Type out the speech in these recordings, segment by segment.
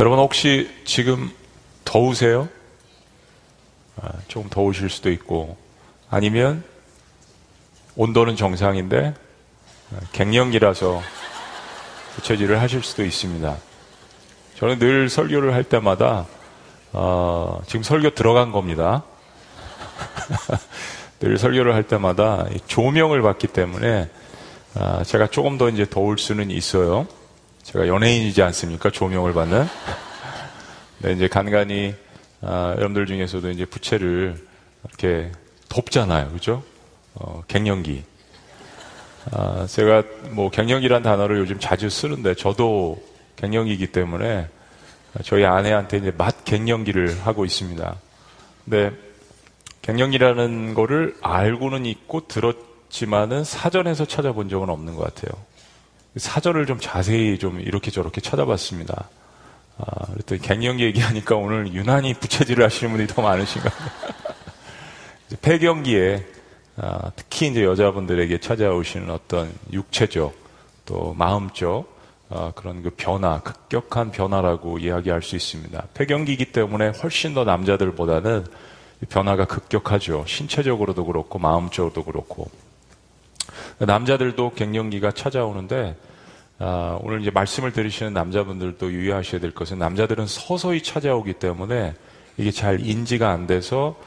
여러분 혹시 지금 더우세요? 아, 좀 더우실 수도 있고 아니면 온도는 정상인데 갱년기라서 부채질을 하실 수도 있습니다. 저는 늘 설교를 할 때마다 어, 지금 설교 들어간 겁니다. 늘 설교를 할 때마다 조명을 받기 때문에 아, 제가 조금 더 이제 더울 수는 있어요. 제가 연예인이지 않습니까? 조명을 받는. 네, 이제 간간히 아, 여러분들 중에서도 이제 부채를 이렇게 덥잖아요, 그죠? 어, 갱년기. 아, 제가 뭐 갱년기란 단어를 요즘 자주 쓰는데 저도 갱년기이기 때문에 저희 아내한테 이제 맛 갱년기를 하고 있습니다. 근데 갱년기라는 거를 알고는 있고 들었지만은 사전에서 찾아본 적은 없는 것 같아요. 사전을 좀 자세히 좀 이렇게 저렇게 찾아봤습니다. 아, 그랬더니 갱년기 얘기하니까 오늘 유난히 부채질을 하시는 분이 더 많으신가. 폐경기에 아, 특히 이제 여자분들에게 찾아오시는 어떤 육체적 또 마음적 아, 그런 그 변화, 급격한 변화라고 이야기할 수 있습니다. 폐경기이기 때문에 훨씬 더 남자들보다는 변화가 급격하죠. 신체적으로도 그렇고 마음적으로도 그렇고 남자들도 갱년기가 찾아오는데 아, 오늘 이제 말씀을 들으시는 남자분들도 유의하셔야 될 것은 남자들은 서서히 찾아오기 때문에 이게 잘 인지가 안 돼서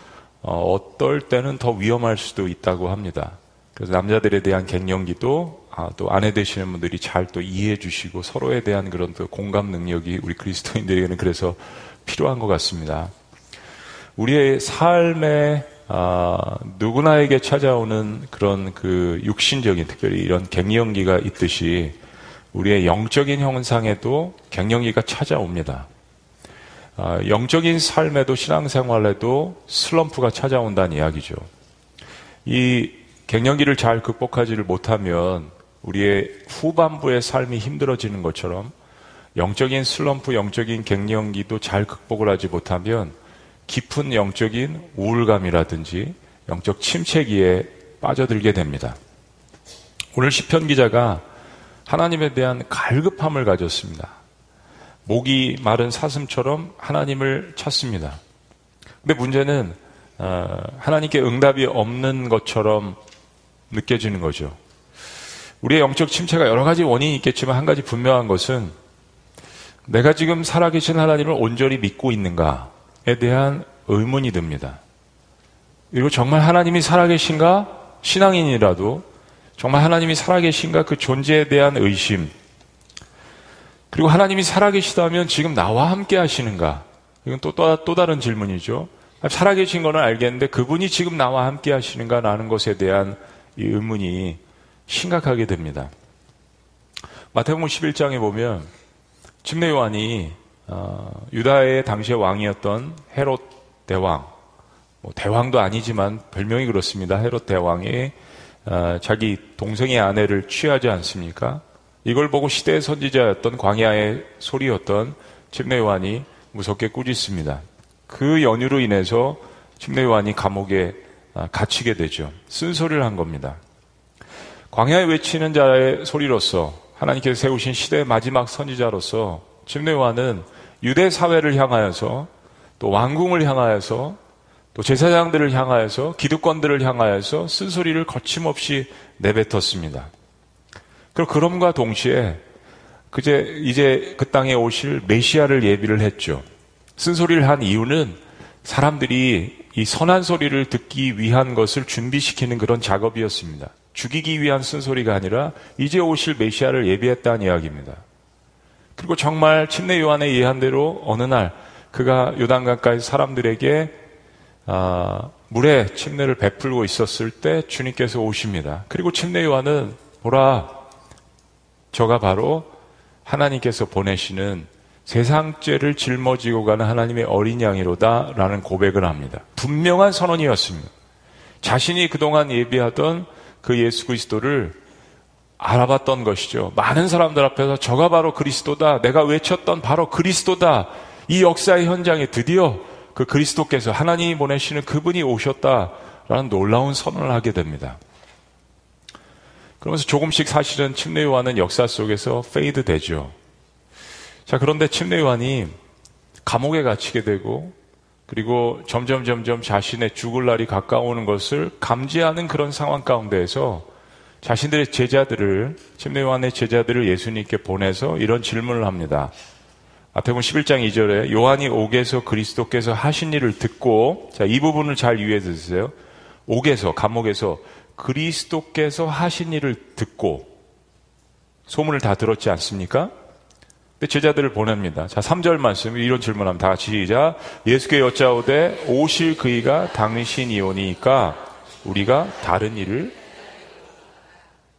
어, 어떨 때는 더 위험할 수도 있다고 합니다. 그래서 남자들에 대한 갱년기도 아, 또 아내 되시는 분들이 잘 또 이해해 주시고 서로에 대한 그런 또 공감 능력이 우리 그리스도인들에게는 그래서 필요한 것 같습니다. 우리의 삶에 아, 누구나에게 찾아오는 그런 그 육신적인 특별히 이런 갱년기가 있듯이 우리의 영적인 형상에도 갱년기가 찾아옵니다. 아, 영적인 삶에도 신앙생활에도 슬럼프가 찾아온다는 이야기죠. 이 갱년기를 잘 극복하지를 못하면 우리의 후반부의 삶이 힘들어지는 것처럼 영적인 슬럼프, 영적인 갱년기도 잘 극복을 하지 못하면 깊은 영적인 우울감이라든지 영적 침체기에 빠져들게 됩니다. 오늘 시편 기자가 하나님에 대한 갈급함을 가졌습니다. 목이 마른 사슴처럼 하나님을 찾습니다. 근데 문제는 어, 하나님께 응답이 없는 것처럼 느껴지는 거죠. 우리의 영적 침체가 여러 가지 원인이 있겠지만 한 가지 분명한 것은 내가 지금 살아계신 하나님을 온전히 믿고 있는가에 대한 의문이 듭니다. 그리고 정말 하나님이 살아계신가? 신앙인이라도 정말 하나님이 살아계신가? 그 존재에 대한 의심. 그리고 하나님이 살아계시다면 지금 나와 함께 하시는가? 이건 또, 또, 또 다른 질문이죠. 살아계신 거는 알겠는데 그분이 지금 나와 함께 하시는가라는 것에 대한 이 의문이 심각하게 됩니다. 마태복음 11장에 보면 침례 요한이 어, 유다의 당시의 왕이었던 헤롯 대왕, 뭐 대왕도 아니지만 별명이 그렇습니다. 헤롯 대왕이 어, 자기 동생의 아내를 취하지 않습니까? 이걸 보고 시대의 선지자였던 광야의 소리였던 침례 요한이 무섭게 꾸짖습니다. 그 연유로 인해서 침례 요한이 감옥에 아, 갇히게 되죠. 쓴소리를 한 겁니다. 광야에 외치는 자의 소리로서 하나님께서 세우신 시대의 마지막 선지자로서 침례요한은 유대 사회를 향하여서 또 왕궁을 향하여서 또 제사장들을 향하여서 기득권들을 향하여서 쓴소리를 거침없이 내뱉었습니다. 그리고 그럼과 동시에 그제 이제 그 땅에 오실 메시아를 예비를 했죠. 쓴소리를 한 이유는 사람들이 이 선한 소리를 듣기 위한 것을 준비시키는 그런 작업이었습니다. 죽이기 위한 쓴소리가 아니라 이제 오실 메시아를 예비했다는 이야기입니다. 그리고 정말 침례 요한의 예한 대로 어느 날 그가 요단강가에 사람들에게 아, 물에 침례를 베풀고 있었을 때 주님께서 오십니다. 그리고 침례 요한은 보라 저가 바로 하나님께서 보내시는 세상 죄를 짊어지고 가는 하나님의 어린 양이로다라는 고백을 합니다. 분명한 선언이었습니다. 자신이 그동안 예비하던 그 예수 그리스도를 알아봤던 것이죠. 많은 사람들 앞에서 저가 바로 그리스도다. 내가 외쳤던 바로 그리스도다. 이 역사의 현장에 드디어 그 그리스도께서 하나님이 보내시는 그분이 오셨다라는 놀라운 선언을 하게 됩니다. 그러면서 조금씩 사실은 침례 요한은 역사 속에서 fade 되죠. 자, 그런데 침례 요한이 감옥에 갇히게 되고 그리고 점점 점점 자신의 죽을 날이 가까워오는 것을 감지하는 그런 상황 가운데에서 자신들의 제자들을 침례 요한의 제자들을 예수님께 보내서 이런 질문을 합니다. 보면 11장 2절에 요한이 옥에서 그리스도께서 하신 일을 듣고 자, 이 부분을 잘 유의해 주세요. 옥에서 감옥에서 그리스도께서 하신 일을 듣고 소문을 다 들었지 않습니까? 제자들을 보냅니다. 자, 3절 말씀, 이런 질문하면 다 같이 시작. 예수께 여짜오되 오실 그이가 당신이오니까 우리가 다른 일을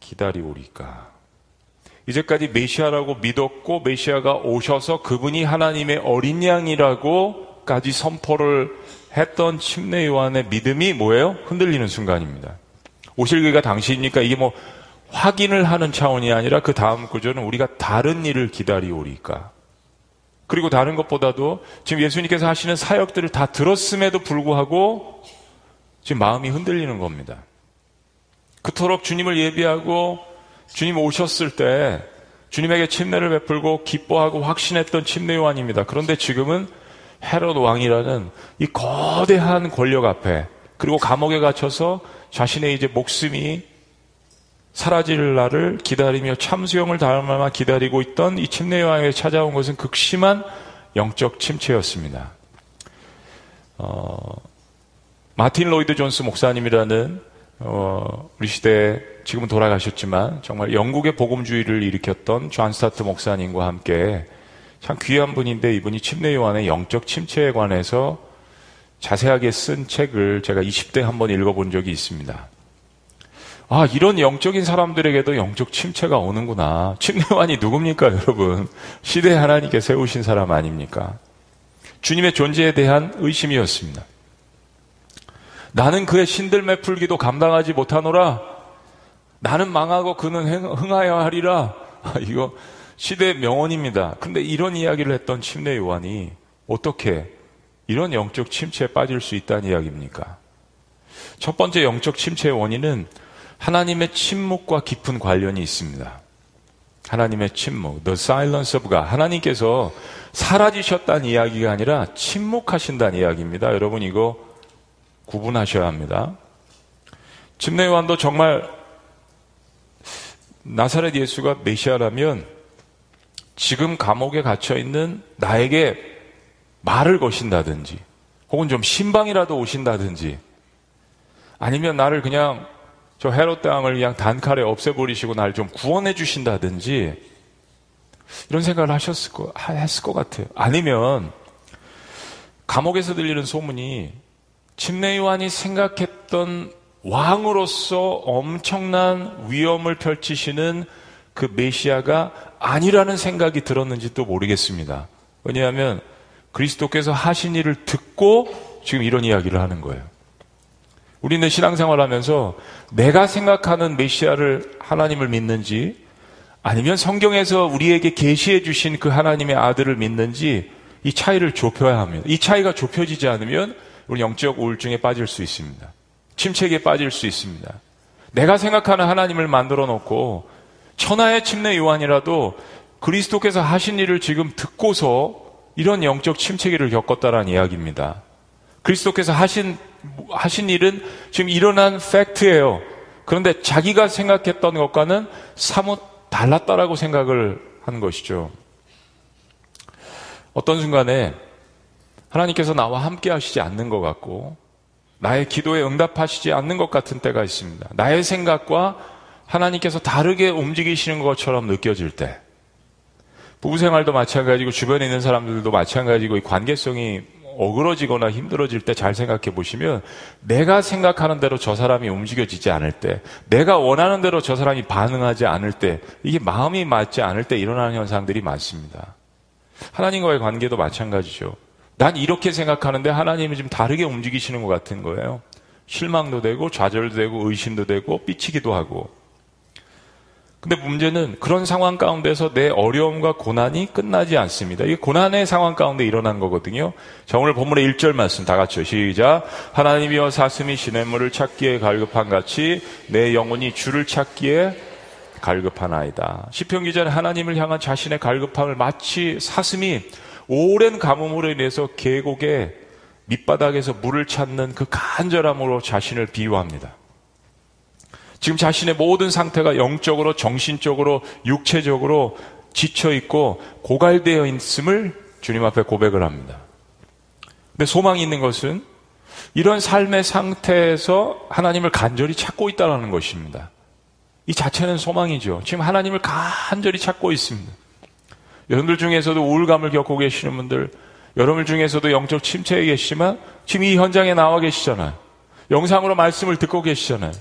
기다리오리까. 이제까지 메시아라고 믿었고 메시아가 오셔서 그분이 하나님의 어린 양이라고까지 선포를 했던 침례 요한의 믿음이 뭐예요? 흔들리는 순간입니다. 오실 그이가 당신입니까? 이게 뭐 확인을 하는 차원이 아니라 그 다음 구절은 우리가 다른 일을 기다리오리까. 그리고 다른 것보다도 지금 예수님께서 하시는 사역들을 다 들었음에도 불구하고 지금 마음이 흔들리는 겁니다. 그토록 주님을 예비하고 주님 오셨을 때 주님에게 침례를 베풀고 기뻐하고 확신했던 침례 요한입니다. 그런데 지금은 헤롯 왕이라는 이 거대한 권력 앞에 그리고 감옥에 갇혀서 자신의 이제 목숨이 사라질 날을 기다리며 참수형을 당할 날만 기다리고 있던 이 침례 요한에게 찾아온 것은 극심한 영적 침체였습니다. 어, 마틴 로이드 존스 목사님이라는 어, 우리 시대에 지금은 돌아가셨지만 정말 영국의 복음주의를 일으켰던 존 스타트 목사님과 함께 참 귀한 분인데 이분이 침례 요한의 영적 침체에 관해서 자세하게 쓴 책을 제가 20대 한번 읽어본 적이 있습니다. 아, 이런 영적인 사람들에게도 영적 침체가 오는구나. 침례 요한이 누굽니까, 여러분? 시대 하나님께 세우신 사람 아닙니까? 주님의 존재에 대한 의심이었습니다. 나는 그의 신들매 풀기도 감당하지 못하노라. 나는 망하고 그는 흥하여 하리라. 아, 이거 시대의 명언입니다. 근데 이런 이야기를 했던 침례 요한이 어떻게 이런 영적 침체에 빠질 수 있다는 이야기입니까? 첫 번째 영적 침체의 원인은 하나님의 침묵과 깊은 관련이 있습니다. 하나님의 침묵, the silence of God. 하나님께서 사라지셨다는 이야기가 아니라 침묵하신다는 이야기입니다. 여러분 이거 구분하셔야 합니다. 침례 요한도 정말 나사렛 예수가 메시아라면 지금 감옥에 갇혀 있는 나에게 말을 거신다든지 혹은 좀 신방이라도 오신다든지 아니면 나를 그냥 저 헤롯 땅을 그냥 단칼에 없애버리시고 날좀 구원해 주신다든지 이런 생각을 하셨을 거, 했을 것 같아요. 아니면 감옥에서 들리는 소문이 침례 요한이 생각했던 왕으로서 엄청난 위험을 펼치시는 그 메시아가 아니라는 생각이 들었는지도 모르겠습니다. 왜냐하면 그리스도께서 하신 일을 듣고 지금 이런 이야기를 하는 거예요. 우리는 신앙생활 하면서 내가 생각하는 메시아를 하나님을 믿는지 아니면 성경에서 우리에게 계시해 주신 그 하나님의 아들을 믿는지 이 차이를 좁혀야 합니다. 이 차이가 좁혀지지 않으면 우리 영적 우울증에 빠질 수 있습니다. 침체기에 빠질 수 있습니다. 내가 생각하는 하나님을 만들어 놓고 천하의 침례 요한이라도 그리스도께서 하신 일을 지금 듣고서 이런 영적 침체기를 겪었다라는 이야기입니다. 그리스도께서 하신 하신 일은 지금 일어난 팩트예요. 그런데 자기가 생각했던 것과는 사뭇 달랐다라고 생각을 한 것이죠. 어떤 순간에 하나님께서 나와 함께 하시지 않는 것 같고 나의 기도에 응답하시지 않는 것 같은 때가 있습니다. 나의 생각과 하나님께서 다르게 움직이시는 것처럼 느껴질 때 부부 생활도 마찬가지고 주변에 있는 사람들도 마찬가지고 이 관계성이 어그러지거나 힘들어질 때 잘 생각해 보시면 내가 생각하는 대로 저 사람이 움직여지지 않을 때, 내가 원하는 대로 저 사람이 반응하지 않을 때, 이게 마음이 맞지 않을 때 일어나는 현상들이 많습니다. 하나님과의 관계도 마찬가지죠. 난 이렇게 생각하는데 하나님이 좀 다르게 움직이시는 것 같은 거예요. 실망도 되고 좌절도 되고 의심도 되고 삐치기도 하고. 근데 문제는 그런 상황 가운데서 내 어려움과 고난이 끝나지 않습니다. 이게 고난의 상황 가운데 일어난 거거든요. 자, 오늘 본문의 1절 말씀 다 같이요. 시작. 하나님이여 사슴이 시냇물을 찾기에 갈급한 같이 내 영혼이 주를 찾기에 갈급한 아이다. 시편 기자는 하나님을 향한 자신의 갈급함을 마치 사슴이 오랜 가뭄으로 인해서 계곡의 밑바닥에서 물을 찾는 그 간절함으로 자신을 비유합니다. 지금 자신의 모든 상태가 영적으로, 정신적으로, 육체적으로 지쳐 있고 고갈되어 있음을 주님 앞에 고백을 합니다. 근데 소망이 있는 것은 이런 삶의 상태에서 하나님을 간절히 찾고 있다는 것입니다. 이 자체는 소망이죠. 지금 하나님을 간절히 찾고 있습니다. 여러분들 중에서도 우울감을 겪고 계시는 분들, 여러분들 중에서도 영적 침체에 계시지만 지금 이 현장에 나와 계시잖아요. 영상으로 말씀을 듣고 계시잖아요.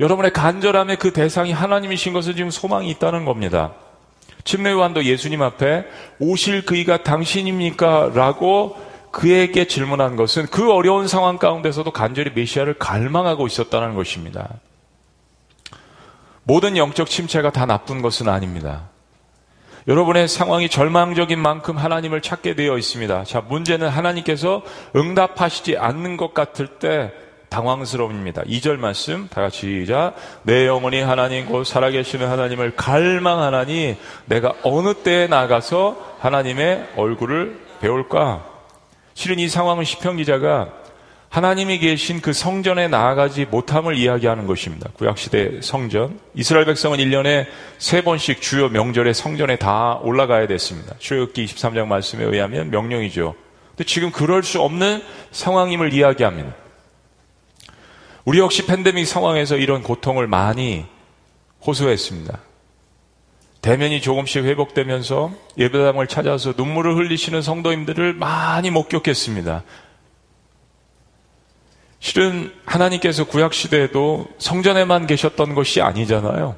여러분의 간절함의 그 대상이 하나님이신 것을 지금 소망이 있다는 겁니다. 침례요한도 예수님 앞에 오실 그이가 당신입니까? 라고 그에게 질문한 것은 그 어려운 상황 가운데서도 간절히 메시아를 갈망하고 있었다는 것입니다. 모든 영적 침체가 다 나쁜 것은 아닙니다. 여러분의 상황이 절망적인 만큼 하나님을 찾게 되어 있습니다. 자, 문제는 하나님께서 응답하시지 않는 것 같을 때 당황스러웁니다. 2절 말씀 다 같이 시작. 내 영혼이 하나님 곧 살아계시는 하나님을 갈망하나니 내가 어느 때에 나가서 하나님의 얼굴을 배울까? 실은 이 상황은 시편 기자가 하나님이 계신 그 성전에 나아가지 못함을 이야기하는 것입니다. 구약시대 성전. 이스라엘 백성은 1년에 세 번씩 주요 명절에 성전에 다 올라가야 됐습니다. 출애굽기 23장 말씀에 의하면 명령이죠. 근데 지금 그럴 수 없는 상황임을 이야기합니다. 우리 역시 팬데믹 상황에서 이런 고통을 많이 호소했습니다. 대면이 조금씩 회복되면서 예배당을 찾아서 눈물을 흘리시는 성도님들을 많이 목격했습니다. 실은 하나님께서 구약시대에도 성전에만 계셨던 것이 아니잖아요.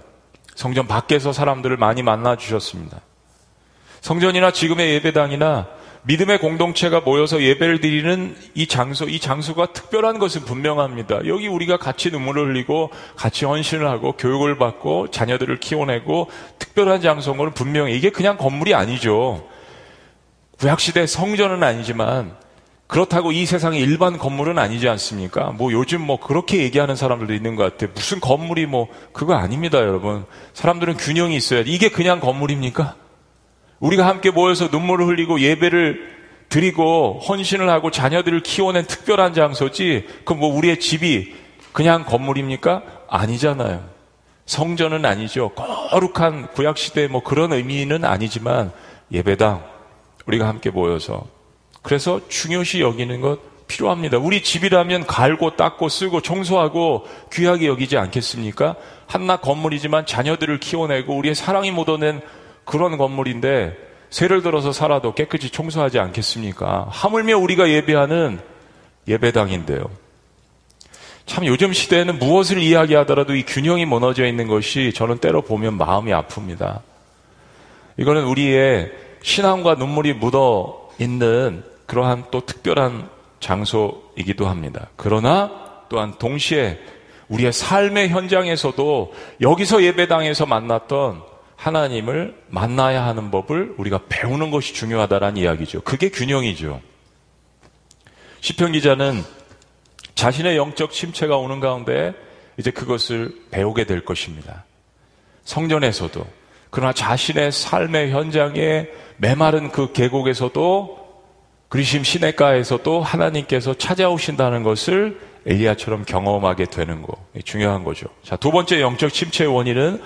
성전 밖에서 사람들을 많이 만나 주셨습니다. 성전이나 지금의 예배당이나 믿음의 공동체가 모여서 예배를 드리는 이 장소, 이 장소가 특별한 것은 분명합니다. 여기 우리가 같이 눈물을 흘리고 같이 헌신을 하고 교육을 받고 자녀들을 키워내고 특별한 장소인 것은 분명해. 이게 그냥 건물이 아니죠. 구약시대 성전은 아니지만 그렇다고 이 세상의 일반 건물은 아니지 않습니까? 뭐 요즘 뭐 그렇게 얘기하는 사람들도 있는 것 같아요. 무슨 건물이 뭐 그거 아닙니다, 여러분. 사람들은 균형이 있어야 돼. 이게 그냥 건물입니까? 우리가 함께 모여서 눈물을 흘리고 예배를 드리고 헌신을 하고 자녀들을 키워낸 특별한 장소지. 그럼 뭐 우리의 집이 그냥 건물입니까? 아니잖아요. 성전은 아니죠. 거룩한 구약시대 뭐 그런 의미는 아니지만 예배당 우리가 함께 모여서 그래서 중요시 여기는 것 필요합니다. 우리 집이라면 갈고 닦고 쓰고 청소하고 귀하게 여기지 않겠습니까? 한낱 건물이지만 자녀들을 키워내고 우리의 사랑이 묻어낸 그런 건물인데 새를 들어서 살아도 깨끗이 청소하지 않겠습니까? 하물며 우리가 예배하는 예배당인데요. 참 요즘 시대에는 무엇을 이야기하더라도 이 균형이 무너져 있는 것이 저는 때로 보면 마음이 아픕니다. 이거는 우리의 신앙과 눈물이 묻어 있는 그러한 또 특별한 장소이기도 합니다. 그러나 또한 동시에 우리의 삶의 현장에서도 여기서 예배당에서 만났던 하나님을 만나야 하는 법을 우리가 배우는 것이 중요하다는 이야기죠. 그게 균형이죠. 시편 기자는 자신의 영적 침체가 오는 가운데 이제 그것을 배우게 될 것입니다. 성전에서도 그러나 자신의 삶의 현장에 메마른 그 계곡에서도 그리심 시내가에서도 하나님께서 찾아오신다는 것을 엘리야처럼 경험하게 되는 거 중요한 거죠. 자, 두 번째 영적 침체의 원인은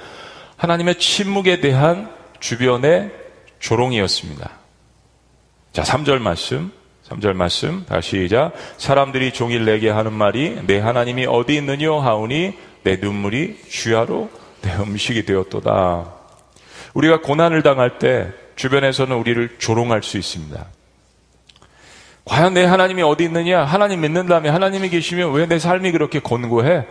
하나님의 침묵에 대한 주변의 조롱이었습니다. 자, 3절 말씀. 3절 말씀. 다시 시작. 사람들이 종일 내게 하는 말이 내 하나님이 어디 있느냐 하오니 내 눈물이 주야로 내 음식이 되었도다. 우리가 고난을 당할 때 주변에서는 우리를 조롱할 수 있습니다. 과연 내 하나님이 어디 있느냐? 하나님 믿는다면 하나님이 계시면 왜 내 삶이 그렇게 곤고해?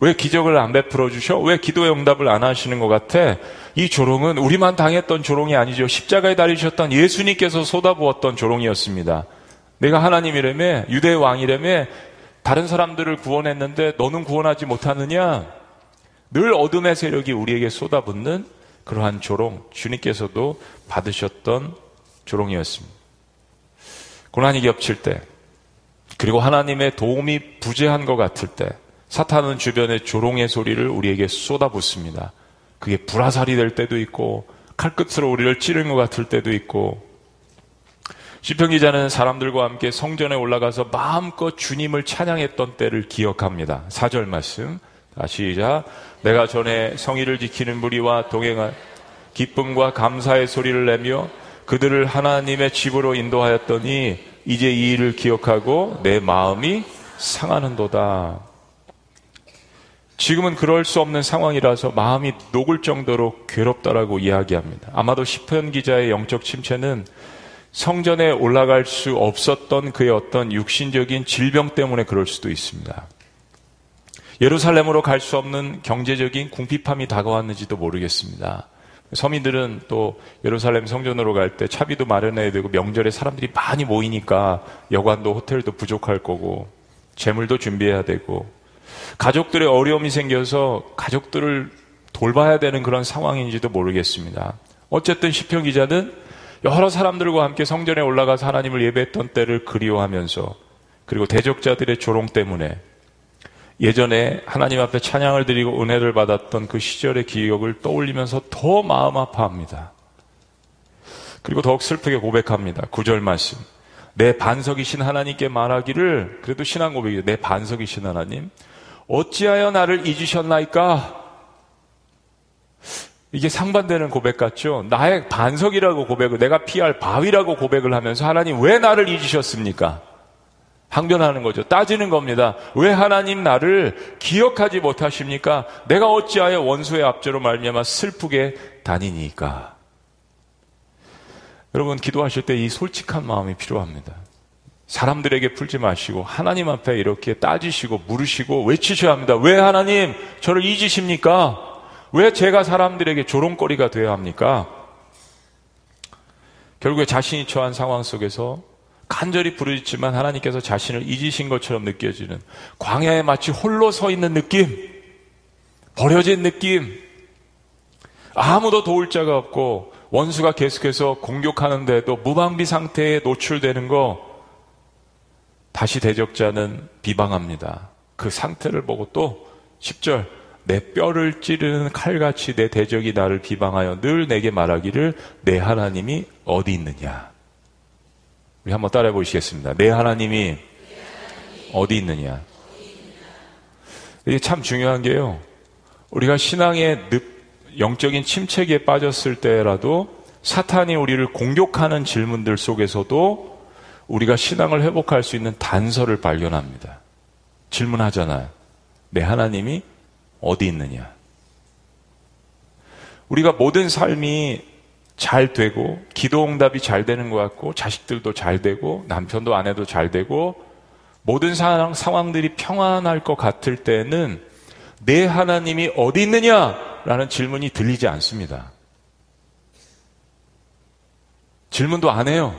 왜 기적을 안 베풀어 주셔? 왜 기도의 응답을 안 하시는 것 같아? 이 조롱은 우리만 당했던 조롱이 아니죠. 십자가에 달리셨던 예수님께서 쏟아부었던 조롱이었습니다. 내가 하나님이라며 유대의 왕이라며 다른 사람들을 구원했는데 너는 구원하지 못하느냐? 늘 어둠의 세력이 우리에게 쏟아붓는 그러한 조롱, 주님께서도 받으셨던 조롱이었습니다. 고난이 겹칠 때, 그리고 하나님의 도움이 부재한 것 같을 때, 사탄은 주변의 조롱의 소리를 우리에게 쏟아붓습니다. 그게 불화살이 될 때도 있고, 칼끝으로 우리를 찌른 것 같을 때도 있고, 시편 기자는 사람들과 함께 성전에 올라가서 마음껏 주님을 찬양했던 때를 기억합니다. 4절 말씀. 다시 시작. 내가 전에 성의를 지키는 무리와 동행한 기쁨과 감사의 소리를 내며 그들을 하나님의 집으로 인도하였더니 이제 이 일을 기억하고 내 마음이 상하는도다. 지금은 그럴 수 없는 상황이라서 마음이 녹을 정도로 괴롭다라고 이야기합니다. 아마도 시편 기자의 영적 침체는 성전에 올라갈 수 없었던 그의 어떤 육신적인 질병 때문에 그럴 수도 있습니다. 예루살렘으로 갈 수 없는 경제적인 궁핍함이 다가왔는지도 모르겠습니다. 서민들은 또 예루살렘 성전으로 갈 때 차비도 마련해야 되고 명절에 사람들이 많이 모이니까 여관도 호텔도 부족할 거고 재물도 준비해야 되고 가족들의 어려움이 생겨서 가족들을 돌봐야 되는 그런 상황인지도 모르겠습니다. 어쨌든 시편 기자는 여러 사람들과 함께 성전에 올라가서 하나님을 예배했던 때를 그리워하면서 그리고 대적자들의 조롱 때문에 예전에 하나님 앞에 찬양을 드리고 은혜를 받았던 그 시절의 기억을 떠올리면서 더 마음 아파합니다. 그리고 더욱 슬프게 고백합니다. 구절 말씀. 내 반석이신 하나님께 말하기를 그래도 신앙 고백이에요. 내 반석이신 하나님 어찌하여 나를 잊으셨나이까? 이게 상반되는 고백 같죠? 나의 반석이라고 고백을, 내가 피할 바위라고 고백을 하면서 하나님 왜 나를 잊으셨습니까? 항변하는 거죠. 따지는 겁니다. 왜 하나님 나를 기억하지 못하십니까? 내가 어찌하여 원수의 앞제로 말미암아 슬프게 다니니까. 여러분 기도하실 때 이 솔직한 마음이 필요합니다. 사람들에게 풀지 마시고 하나님 앞에 이렇게 따지시고 물으시고 외치셔야 합니다. 왜 하나님 저를 잊으십니까? 왜 제가 사람들에게 조롱거리가 되어야 합니까? 결국에 자신이 처한 상황 속에서 간절히 부르짖지만 하나님께서 자신을 잊으신 것처럼 느껴지는 광야에 마치 홀로 서 있는 느낌, 버려진 느낌, 아무도 도울 자가 없고 원수가 계속해서 공격하는데도 무방비 상태에 노출되는 거 다시 대적자는 비방합니다. 그 상태를 보고 또 10절 내 뼈를 찌르는 칼같이 내 대적이 나를 비방하여 늘 내게 말하기를 내 하나님이 어디 있느냐. 우리 한번 따라해 보시겠습니다. 내 하나님이 어디 있느냐. 이게 참 중요한 게요. 우리가 신앙의 늪, 영적인 침체기에 빠졌을 때라도 사탄이 우리를 공격하는 질문들 속에서도 우리가 신앙을 회복할 수 있는 단서를 발견합니다. 질문하잖아요. 내 하나님이 어디 있느냐? 우리가 모든 삶이 잘 되고 기도 응답이 잘 되는 것 같고 자식들도 잘 되고 남편도 아내도 잘 되고 모든 상황, 상황들이 평안할 것 같을 때는 내 하나님이 어디 있느냐라는 질문이 들리지 않습니다. 질문도 안 해요.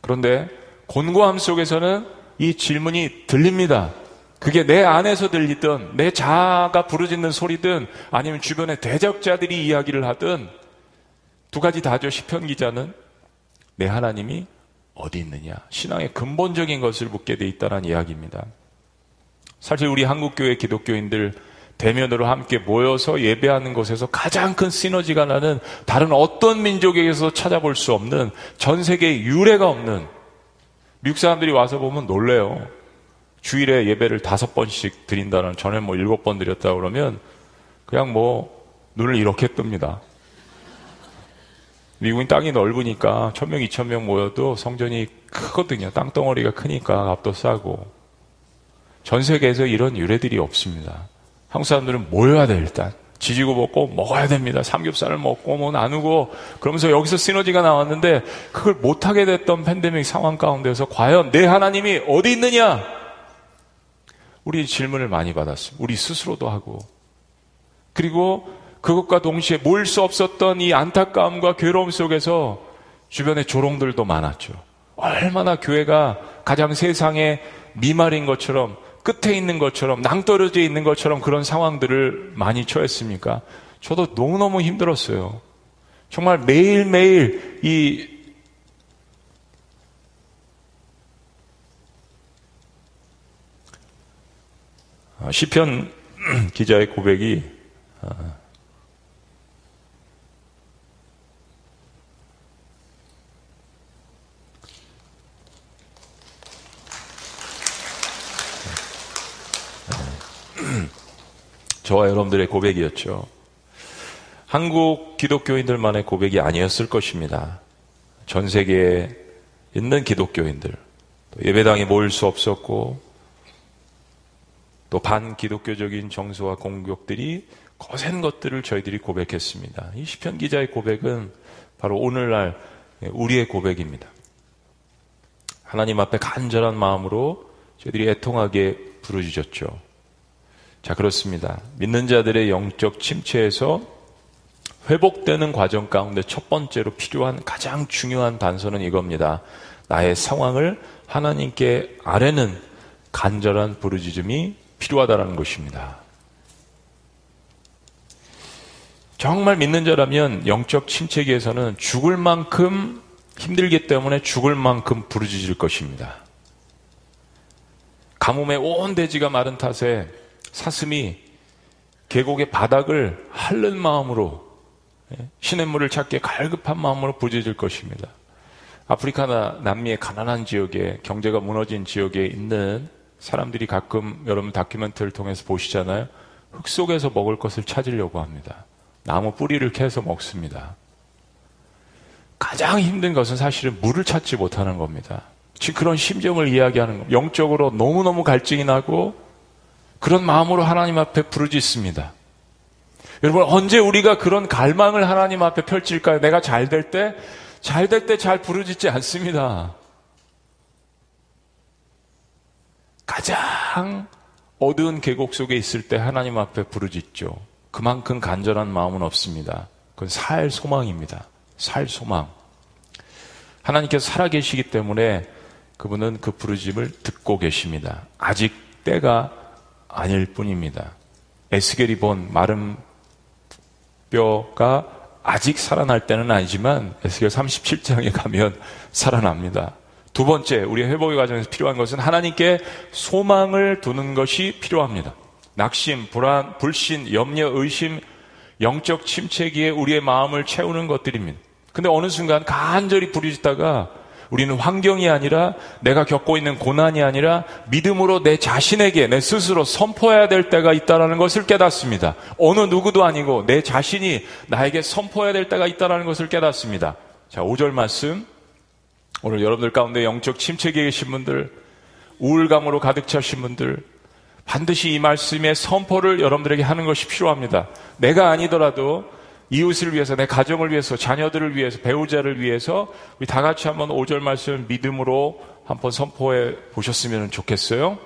그런데 곤고함 속에서는 이 질문이 들립니다. 그게 내 안에서 들리든 내 자아가 부르짖는 소리든 아니면 주변의 대적자들이 이야기를 하든 두 가지 다죠. 시편 기자는 내 하나님이 어디 있느냐? 신앙의 근본적인 것을 묻게 돼 있다는 이야기입니다. 사실 우리 한국교회 기독교인들 대면으로 함께 모여서 예배하는 곳에서 가장 큰 시너지가 나는 다른 어떤 민족에게서 찾아볼 수 없는 전 세계에 유례가 없는 미국 사람들이 와서 보면 놀래요. 주일에 예배를 다섯 번씩 드린다는 전에 뭐 일곱 번 드렸다 그러면 그냥 뭐 눈을 이렇게 뜹니다. 미국인 땅이 넓으니까 천 명, 이천 명 모여도 성전이 크거든요. 땅덩어리가 크니까 값도 싸고. 전 세계에서 이런 유래들이 없습니다. 한국 사람들은 모여야 돼, 일단. 지지고 먹고 먹어야 됩니다. 삼겹살을 먹고 뭐 나누고 그러면서 여기서 시너지가 나왔는데 그걸 못하게 됐던 팬데믹 상황 가운데서 과연 내 하나님이 어디 있느냐? 우리 질문을 많이 받았습니다. 우리 스스로도 하고. 그리고 그것과 동시에 모일 수 없었던 이 안타까움과 괴로움 속에서 주변에 조롱들도 많았죠. 얼마나 교회가 가장 세상에 미말인 것처럼 끝에 있는 것처럼 낭떠러져 있는 것처럼 그런 상황들을 많이 처했습니까? 저도 너무너무 힘들었어요. 정말 매일매일 이 시편 기자의 고백이 저와 여러분들의 고백이었죠. 한국 기독교인들만의 고백이 아니었을 것입니다. 전 세계에 있는 기독교인들, 예배당에 모일 수 없었고, 또 반기독교적인 정서와 공격들이 거센 것들을 저희들이 고백했습니다. 이 시편 기자의 고백은 바로 오늘날 우리의 고백입니다. 하나님 앞에 간절한 마음으로 저희들이 애통하게 부르짖었죠. 자, 그렇습니다. 믿는 자들의 영적 침체에서 회복되는 과정 가운데 첫 번째로 필요한 가장 중요한 단서는 이겁니다. 나의 상황을 하나님께 아뢰는 간절한 부르짖음이 필요하다는 것입니다. 정말 믿는 자라면 영적 침체기에서는 죽을 만큼 힘들기 때문에 죽을 만큼 부르짖을 것입니다. 가뭄에 온 대지가 마른 탓에 사슴이 계곡의 바닥을 핥는 마음으로 예, 시냇물을 찾기에 갈급한 마음으로 부짖을 것입니다. 아프리카나 남미의 가난한 지역에 경제가 무너진 지역에 있는 사람들이 가끔 여러분 다큐멘터리를 통해서 보시잖아요. 흙 속에서 먹을 것을 찾으려고 합니다. 나무 뿌리를 캐서 먹습니다. 가장 힘든 것은 사실은 물을 찾지 못하는 겁니다. 지금 그런 심정을 이야기하는 겁니다. 영적으로 너무너무 갈증이 나고 그런 마음으로 하나님 앞에 부르짖습니다. 여러분, 언제 우리가 그런 갈망을 하나님 앞에 펼칠까요? 내가 잘 될 때, 잘 될 때 잘 부르짖지 않습니다. 가장 어두운 계곡 속에 있을 때 하나님 앞에 부르짖죠. 그만큼 간절한 마음은 없습니다. 그건 살 소망입니다. 살 소망. 하나님께서 살아계시기 때문에 그분은 그 부르짐을 듣고 계십니다. 아직 때가 아닐 뿐입니다. 에스겔이 본 마른 뼈가 아직 살아날 때는 아니지만 에스겔 37장에 가면 살아납니다. 두 번째, 우리 회복의 과정에서 필요한 것은 하나님께 소망을 두는 것이 필요합니다. 낙심, 불안, 불신, 염려, 의심, 영적 침체기에 우리의 마음을 채우는 것들입니다. 근데 어느 순간 간절히 부르짖다가 우리는 환경이 아니라 내가 겪고 있는 고난이 아니라 믿음으로 내 자신에게 내 스스로 선포해야 될 때가 있다는 것을 깨닫습니다. 어느 누구도 아니고 내 자신이 나에게 선포해야 될 때가 있다는 것을 깨닫습니다. 자, 5절 말씀. 오늘 여러분들 가운데 영적 침체기에 계신 분들, 우울감으로 가득 차신 분들, 반드시 이 말씀의 선포를 여러분들에게 하는 것이 필요합니다. 내가 아니더라도 이웃을 위해서, 내 가정을 위해서, 자녀들을 위해서, 배우자를 위해서 우리 다 같이 한번 5절 말씀 믿음으로 한번 선포해 보셨으면 좋겠어요.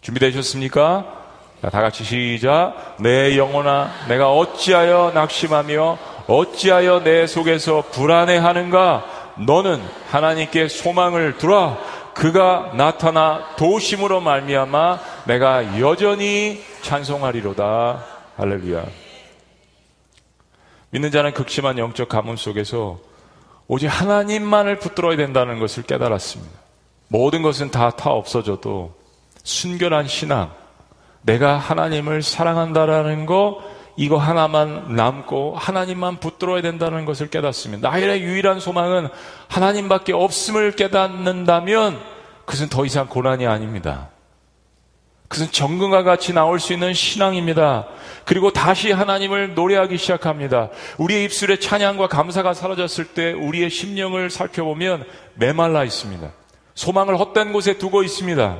준비되셨습니까? 자, 다 같이 시작. 내 영혼아, 내가 어찌하여 낙심하며 어찌하여 내 속에서 불안해하는가? 너는 하나님께 소망을 두라. 그가 나타나 도심으로 말미암아 내가 여전히 찬송하리로다. 할렐루야. 믿는 자는 극심한 영적 가문 속에서 오직 하나님만을 붙들어야 된다는 것을 깨달았습니다. 모든 것은 다 타 없어져도 순결한 신앙, 내가 하나님을 사랑한다라는 거 이거 하나만 남고 하나님만 붙들어야 된다는 것을 깨닫습니다. 나의 유일한 소망은 하나님밖에 없음을 깨닫는다면 그것은 더 이상 고난이 아닙니다. 그것은 정금과 같이 나올 수 있는 신앙입니다. 그리고 다시 하나님을 노래하기 시작합니다. 우리의 입술에 찬양과 감사가 사라졌을 때 우리의 심령을 살펴보면 메말라 있습니다. 소망을 헛된 곳에 두고 있습니다.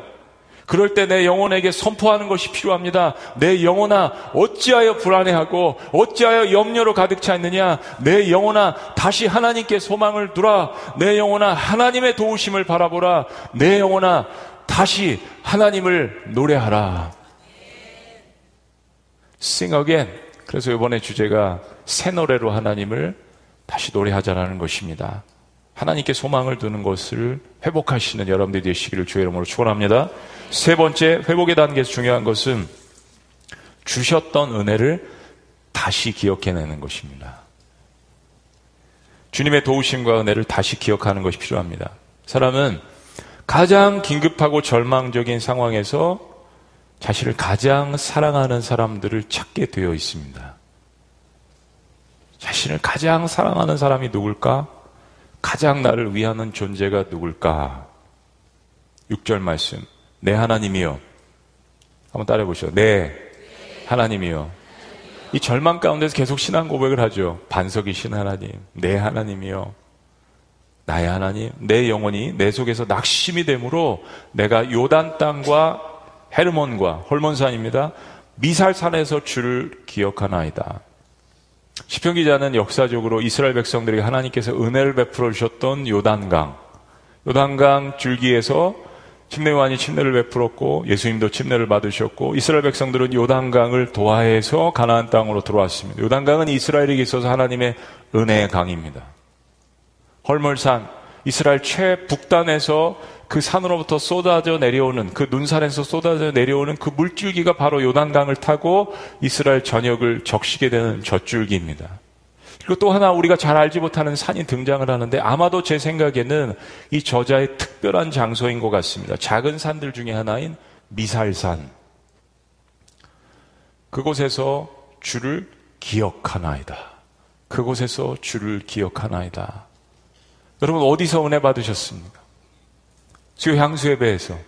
그럴 때 내 영혼에게 선포하는 것이 필요합니다. 내 영혼아, 어찌하여 불안해하고, 어찌하여 염려로 가득 차 있느냐? 내 영혼아, 다시 하나님께 소망을 두라. 내 영혼아, 하나님의 도우심을 바라보라. 내 영혼아, 다시 하나님을 노래하라. Sing again. 그래서 이번에 주제가 새 노래로 하나님을 다시 노래하자라는 것입니다. 하나님께 소망을 두는 것을 회복하시는 여러분들이 되시기를 주의 이름으로 축원합니다. 세 번째 회복의 단계에서 중요한 것은 주셨던 은혜를 다시 기억해내는 것입니다. 주님의 도우심과 은혜를 다시 기억하는 것이 필요합니다. 사람은 가장 긴급하고 절망적인 상황에서 자신을 가장 사랑하는 사람들을 찾게 되어 있습니다. 자신을 가장 사랑하는 사람이 누굴까? 가장 나를 위하는 존재가 누굴까? 6절 말씀. 내 하나님이요. 한번 따라해 보시죠. 내 하나님이요. 이 절망 가운데서 계속 신앙 고백을 하죠. 반석이신 하나님, 내 하나님이요. 나의 하나님, 내 영혼이 내 속에서 낙심이 되므로 내가 요단 땅과 헤르몬과 홀몬산입니다. 미살산에서 주를 기억하나이다. 시편 기자는 역사적으로 이스라엘 백성들에게 하나님께서 은혜를 베풀어 주셨던 요단강, 요단강 줄기에서 침례요한이 침례를 베풀었고 예수님도 침례를 받으셨고 이스라엘 백성들은 요단강을 도하해서 가나안 땅으로 들어왔습니다. 요단강은 이스라엘에게 있어서 하나님의 은혜의 강입니다. 헐멀산 이스라엘 최북단에서 그 산으로부터 쏟아져 내려오는 그 눈산에서 쏟아져 내려오는 그 물줄기가 바로 요단강을 타고 이스라엘 전역을 적시게 되는 젖줄기입니다. 그리고 또 하나 우리가 잘 알지 못하는 산이 등장을 하는데 아마도 제 생각에는 이 저자의 특별한 장소인 것 같습니다. 작은 산들 중에 하나인 미살산. 그곳에서 주를 기억하나이다. 그곳에서 주를 기억하나이다. 여러분 어디서 은혜 받으셨습니까? 수요 향수예배에서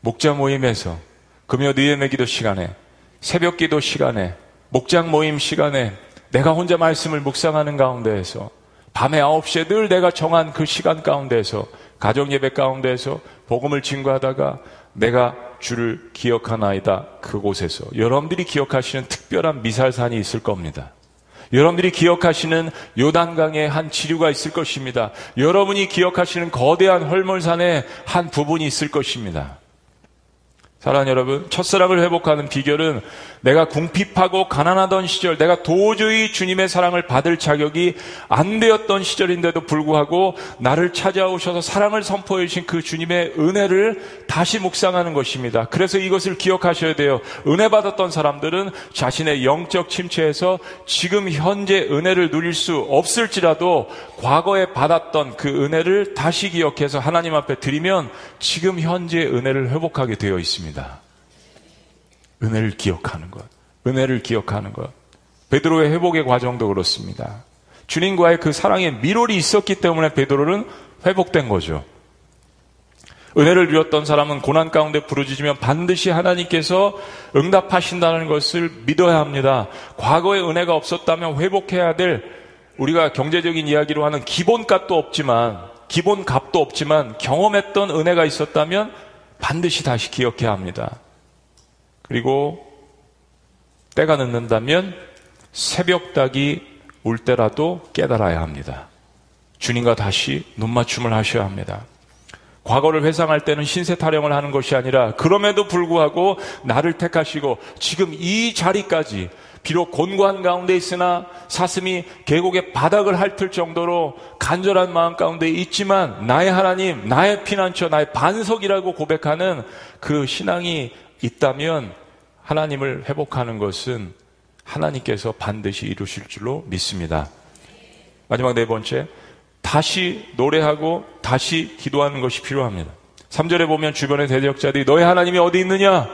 목자 모임에서 금요 늦예매 기도 시간에 새벽 기도 시간에 목장 모임 시간에 내가 혼자 말씀을 묵상하는 가운데에서 밤에 9시에 늘 내가 정한 그 시간 가운데에서 가정 예배 가운데에서 복음을 증거하다가 내가 주를 기억하나이다 그곳에서 여러분들이 기억하시는 특별한 미살산이 있을 겁니다. 여러분들이 기억하시는 요단강의 한 지류가 있을 것입니다. 여러분이 기억하시는 거대한 헐몰산의 한 부분이 있을 것입니다. 사랑하는 여러분, 첫사랑을 회복하는 비결은 내가 궁핍하고 가난하던 시절, 내가 도저히 주님의 사랑을 받을 자격이 안 되었던 시절인데도 불구하고 나를 찾아오셔서 사랑을 선포해 주신 그 주님의 은혜를 다시 묵상하는 것입니다. 그래서 이것을 기억하셔야 돼요. 은혜 받았던 사람들은 자신의 영적 침체에서 지금 현재 은혜를 누릴 수 없을지라도 과거에 받았던 그 은혜를 다시 기억해서 하나님 앞에 드리면 지금 현재 은혜를 회복하게 되어 있습니다. 것입니다. 은혜를 기억하는 것. 은혜를 기억하는 것. 베드로의 회복의 과정도 그렇습니다. 주님과의 그 사랑의 미롤이 있었기 때문에 베드로는 회복된 거죠. 은혜를 누렸던 사람은 고난 가운데 부르짖으면 반드시 하나님께서 응답하신다는 것을 믿어야 합니다. 과거에 은혜가 없었다면 회복해야 될 우리가 경제적인 이야기로 하는 기본값도 없지만 기본 값도 없지만 경험했던 은혜가 있었다면 반드시 다시 기억해야 합니다. 그리고 때가 늦는다면 새벽닭이 울 때라도 깨달아야 합니다. 주님과 다시 눈맞춤을 하셔야 합니다. 과거를 회상할 때는 신세 타령을 하는 것이 아니라 그럼에도 불구하고 나를 택하시고 지금 이 자리까지 비록 곤고한 가운데 있으나 사슴이 계곡의 바닥을 핥을 정도로 간절한 마음 가운데 있지만 나의 하나님, 나의 피난처, 나의 반석이라고 고백하는 그 신앙이 있다면 하나님을 회복하는 것은 하나님께서 반드시 이루실 줄로 믿습니다. 마지막 네 번째, 다시 노래하고 다시 기도하는 것이 필요합니다. 3절에 보면 주변의 대적자들이 너의 하나님이 어디 있느냐?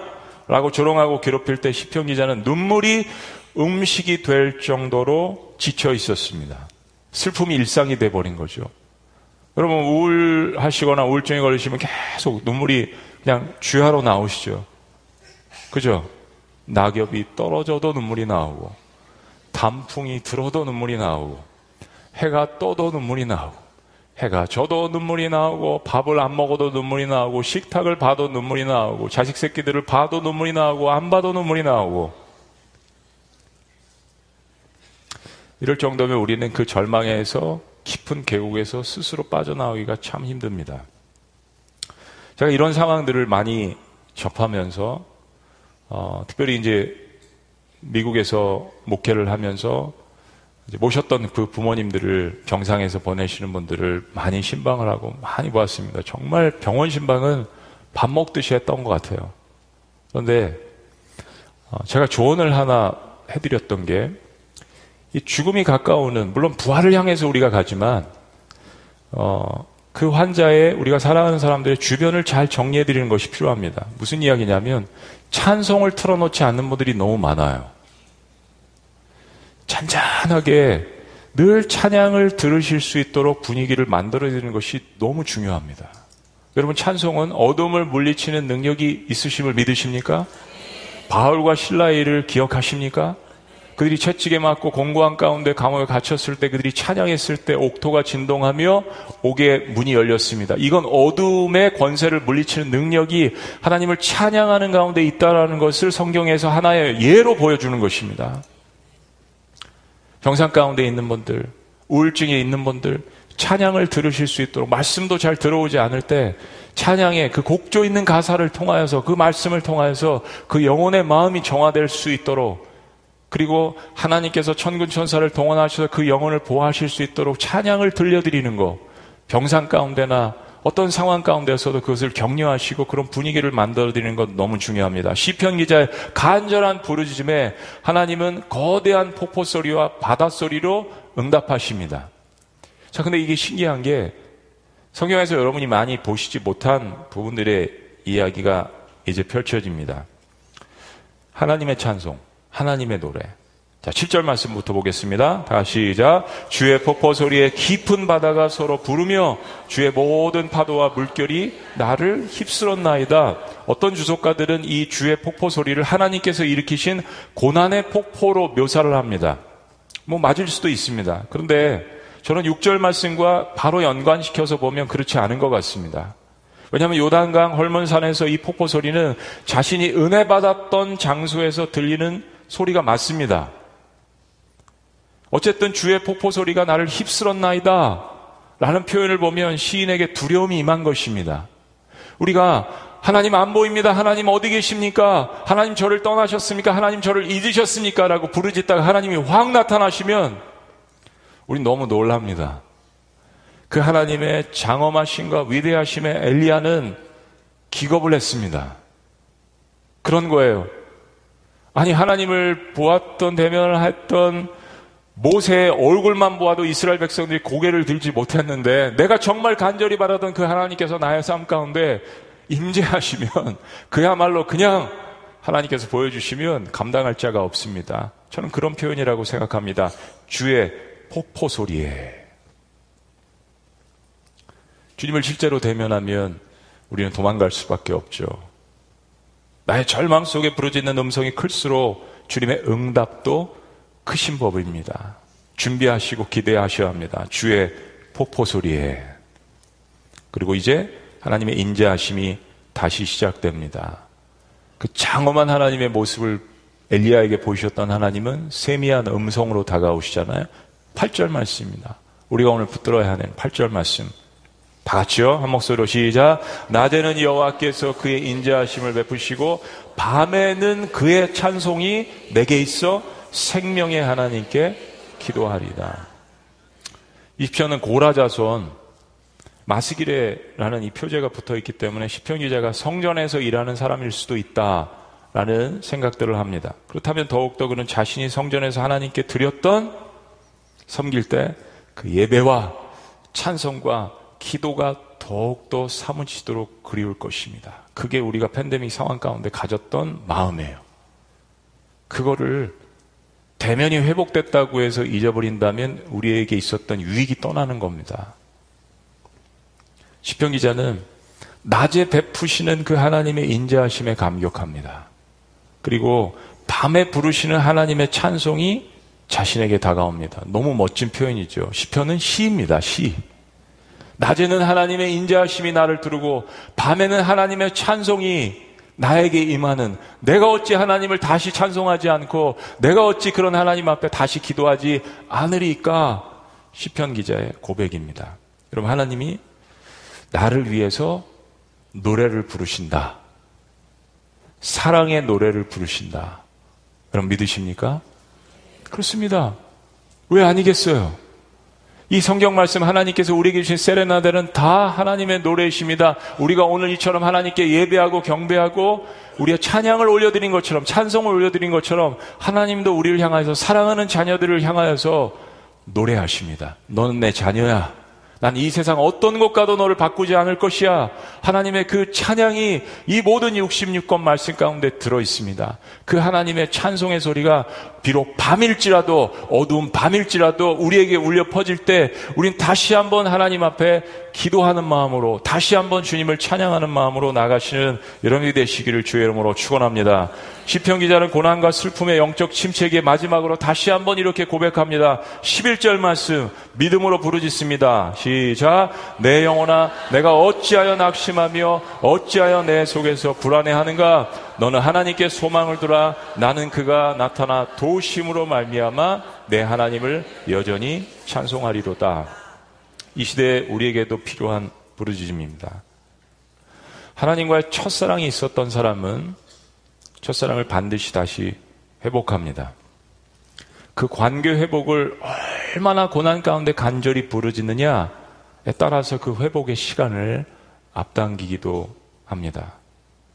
라고 조롱하고 괴롭힐 때 시편 기자는 눈물이 음식이 될 정도로 지쳐 있었습니다. 슬픔이 일상이 돼 버린 거죠. 여러분 우울하시거나 우울증에 걸리시면 계속 눈물이 그냥 주하로 나오시죠. 그죠? 낙엽이 떨어져도 눈물이 나오고 단풍이 들어도 눈물이 나오고 해가 떠도 눈물이 나오고 해가 져도 눈물이 나오고 밥을 안 먹어도 눈물이 나오고 식탁을 봐도 눈물이 나오고 자식 새끼들을 봐도 눈물이 나오고 안 봐도 눈물이 나오고 이럴 정도면 우리는 그 절망에서 깊은 계곡에서 스스로 빠져나오기가 참 힘듭니다. 제가 이런 상황들을 많이 접하면서 어, 특별히 이제 미국에서 목회를 하면서 모셨던 그 부모님들을 병상에서 보내시는 분들을 많이 신방을 하고 많이 보았습니다. 정말 병원 신방은 밥 먹듯이 했던 것 같아요. 그런데 어, 제가 조언을 하나 해드렸던 게 이 죽음이 가까우는 물론 부활을 향해서 우리가 가지만 어, 그 환자의 우리가 사랑하는 사람들의 주변을 잘 정리해 드리는 것이 필요합니다. 무슨 이야기냐면 찬송을 틀어놓지 않는 분들이 너무 많아요. 잔잔하게 늘 찬양을 들으실 수 있도록 분위기를 만들어 드리는 것이 너무 중요합니다. 여러분 찬송은 어둠을 물리치는 능력이 있으심을 믿으십니까? 바울과 일을 기억하십니까? 그들이 채찍에 맞고 공고한 가운데 감옥에 갇혔을 때 그들이 찬양했을 때 옥토가 진동하며 옥의 문이 열렸습니다. 이건 어둠의 권세를 물리치는 능력이 하나님을 찬양하는 가운데 있다라는 것을 성경에서 하나의 예로 보여주는 것입니다. 병상 가운데 있는 분들, 우울증에 있는 분들, 찬양을 들으실 수 있도록 말씀도 잘 들어오지 않을 때 찬양의 그 곡조 있는 가사를 통하여서 그 말씀을 통하여서 그 영혼의 마음이 정화될 수 있도록 그리고 하나님께서 천군 천사를 동원하셔서 그 영혼을 보호하실 수 있도록 찬양을 들려드리는 거 병상 가운데나 어떤 상황 가운데서도 그것을 격려하시고 그런 분위기를 만들어 드리는 것 너무 중요합니다. 시편 기자의 간절한 부르짖음에 하나님은 거대한 폭포 소리와 바다 소리로 응답하십니다. 자, 근데 이게 신기한 게 성경에서 여러분이 많이 보시지 못한 부분들의 이야기가 이제 펼쳐집니다. 하나님의 찬송, 하나님의 노래. 자, 7절 말씀부터 보겠습니다. 다시 시작. 주의 폭포 소리에 깊은 바다가 서로 부르며 주의 모든 파도와 물결이 나를 휩쓸었나이다. 어떤 주석가들은 이 주의 폭포 소리를 하나님께서 일으키신 고난의 폭포로 묘사를 합니다. 뭐 맞을 수도 있습니다. 그런데 저는 6절 말씀과 바로 연관시켜서 보면 그렇지 않은 것 같습니다. 왜냐하면 요단강 헐몬산에서 이 폭포 소리는 자신이 은혜 받았던 장소에서 들리는 소리가 맞습니다. 어쨌든 주의 폭포 소리가 나를 휩쓸었나이다. 라는 표현을 보면 시인에게 두려움이 임한 것입니다. 우리가 하나님 안 보입니다. 하나님 어디 계십니까? 하나님 저를 떠나셨습니까? 하나님 저를 잊으셨습니까? 라고 부르짖다가 하나님이 확 나타나시면 우린 너무 놀랍니다. 그 하나님의 장엄하심과 위대하심에 엘리야는 기겁을 했습니다. 그런 거예요. 아니 하나님을 보았던 대면을 했던 모세의 얼굴만 보아도 이스라엘 백성들이 고개를 들지 못했는데 내가 정말 간절히 바라던 그 하나님께서 나의 삶 가운데 임재하시면 그야말로 그냥 하나님께서 보여주시면 감당할 자가 없습니다. 저는 그런 표현이라고 생각합니다. 주의 폭포 소리에. 주님을 실제로 대면하면 우리는 도망갈 수밖에 없죠. 나의 절망 속에 부르짖는 음성이 클수록 주님의 응답도 크신 법입니다. 준비하시고 기대하셔야 합니다. 주의 폭포 소리에. 그리고 이제 하나님의 인자하심이 다시 시작됩니다. 그 장엄한 하나님의 모습을 엘리야에게 보이셨던 하나님은 세미한 음성으로 다가오시잖아요. 8절 말씀입니다. 우리가 오늘 붙들어야 하는 8절 말씀. 다 같이요. 한 목소리로 시작. 낮에는 여호와께서 그의 인자하심을 베푸시고 밤에는 그의 찬송이 내게 있어 생명의 하나님께 기도하리다. 이 편은 고라자손 마스기레라는 이 표제가 붙어 있기 때문에 시편 기자가 성전에서 일하는 사람일 수도 있다라는 생각들을 합니다. 그렇다면 더욱더 그는 자신이 성전에서 하나님께 드렸던 섬길 때 그 예배와 찬성과 기도가 더욱더 사무치도록 그리울 것입니다. 그게 우리가 팬데믹 상황 가운데 가졌던 마음이에요. 그거를 대면이 회복됐다고 해서 잊어버린다면 우리에게 있었던 유익이 떠나는 겁니다. 시편 기자는 낮에 베푸시는 그 하나님의 인자하심에 감격합니다. 그리고 밤에 부르시는 하나님의 찬송이 자신에게 다가옵니다. 너무 멋진 표현이죠. 시편은 시입니다. 시. 낮에는 하나님의 인자하심이 나를 두르고 밤에는 하나님의 찬송이 나에게 임하는 내가 어찌 하나님을 다시 찬송하지 않고 내가 어찌 그런 하나님 앞에 다시 기도하지 않으리까 시편 기자의 고백입니다. 여러분 하나님이 나를 위해서 노래를 부르신다. 사랑의 노래를 부르신다. 여러분 믿으십니까? 그렇습니다. 왜 아니겠어요? 이 성경 말씀 하나님께서 우리에게 주신 세레나데는 다 하나님의 노래이십니다. 우리가 오늘 이처럼 하나님께 예배하고 경배하고 우리의 찬양을 올려드린 것처럼 찬송을 올려드린 것처럼 하나님도 우리를 향하여서 사랑하는 자녀들을 향하여서 노래하십니다. 너는 내 자녀야. 난 이 세상 어떤 것과도 너를 바꾸지 않을 것이야. 하나님의 그 찬양이 이 모든 66권 말씀 가운데 들어 있습니다. 그 하나님의 찬송의 소리가 비록 밤일지라도 어두운 밤일지라도 우리에게 울려 퍼질 때 우린 다시 한번 하나님 앞에 기도하는 마음으로 다시 한번 주님을 찬양하는 마음으로 나가시는 여러분이 되시기를 주의 이름으로 축원합니다. 시편 기자는 고난과 슬픔의 영적 침체기의 마지막으로 다시 한번 이렇게 고백합니다. 11절 말씀 믿음으로 부르짖습니다. 시작 내 영혼아 내가 어찌하여 낙심하며 어찌하여 내 속에서 불안해하는가 너는 하나님께 소망을 두라 나는 그가 나타나 도심으로 말미암아 내 하나님을 여전히 찬송하리로다. 이 시대에 우리에게도 필요한 부르짖음입니다. 하나님과의 첫사랑이 있었던 사람은 첫사랑을 반드시 다시 회복합니다. 그 관계 회복을 얼마나 고난 가운데 간절히 부르짖느냐에 따라서 그 회복의 시간을 앞당기기도 합니다.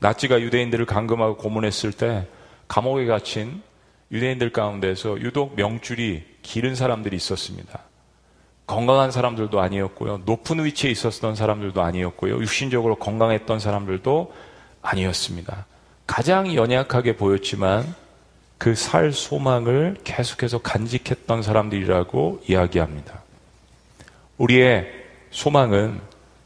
나치가 유대인들을 감금하고 고문했을 때 감옥에 갇힌 유대인들 가운데서 유독 명줄이 기른 사람들이 있었습니다. 건강한 사람들도 아니었고요. 높은 위치에 있었던 사람들도 아니었고요. 육신적으로 건강했던 사람들도 아니었습니다. 가장 연약하게 보였지만 그 살 소망을 계속해서 간직했던 사람들이라고 이야기합니다. 우리의 소망은